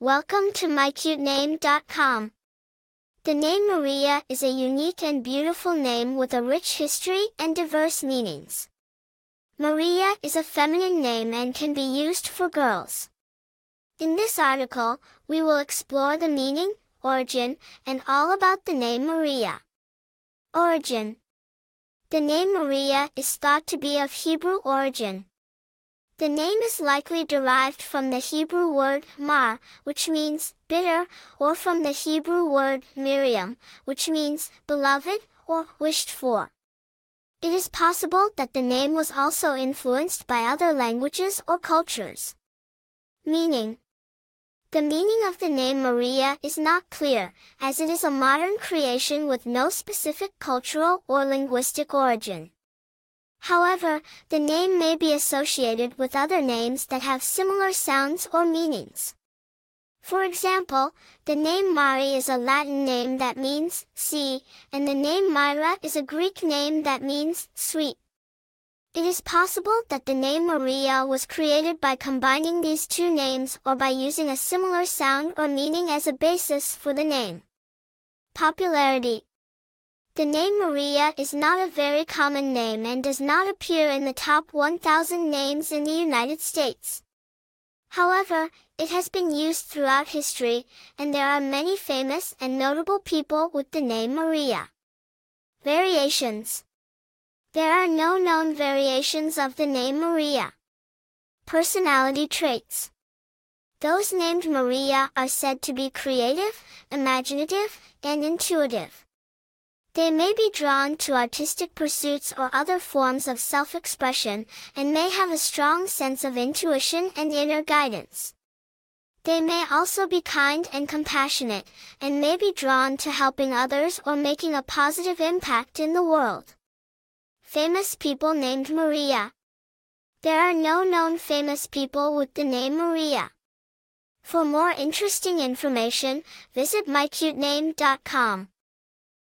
Welcome to mycutename.com. The name Miriya is a unique and beautiful name with a rich history and diverse meanings. Miriya is a feminine name and can be used for girls. In this article, we will explore the meaning, origin, and all about the name Miriya. Origin The name Miriya is thought to be of Hebrew origin. The name is likely derived from the Hebrew word mar, which means bitter, or from the Hebrew word Miriam, which means beloved or wished for. It is possible that the name was also influenced by other languages or cultures. Meaning The meaning of the name Miriya is not clear, as it is a modern creation with no specific cultural or linguistic origin. However, the name may be associated with other names that have similar sounds or meanings. For example, the name Mari is a Latin name that means sea, and the name Myra is a Greek name that means sweet. It is possible that the name Miriya was created by combining these two names or by using a similar sound or meaning as a basis for the name. Popularity the name Miriya is not a very common name and does not appear in the top 1,000 names in the United States. However, it has been used throughout history, and there are many famous and notable people with the name Miriya. Variations There are no known variations of the name Miriya. Personality traits Those named Miriya are said to be creative, imaginative, and intuitive. They may be drawn to artistic pursuits or other forms of self-expression, and may have a strong sense of intuition and inner guidance. They may also be kind and compassionate, and may be drawn to helping others or making a positive impact in the world. Famous people named Miriya. There are no known famous people with the name Miriya. For more interesting information, visit mycutename.com.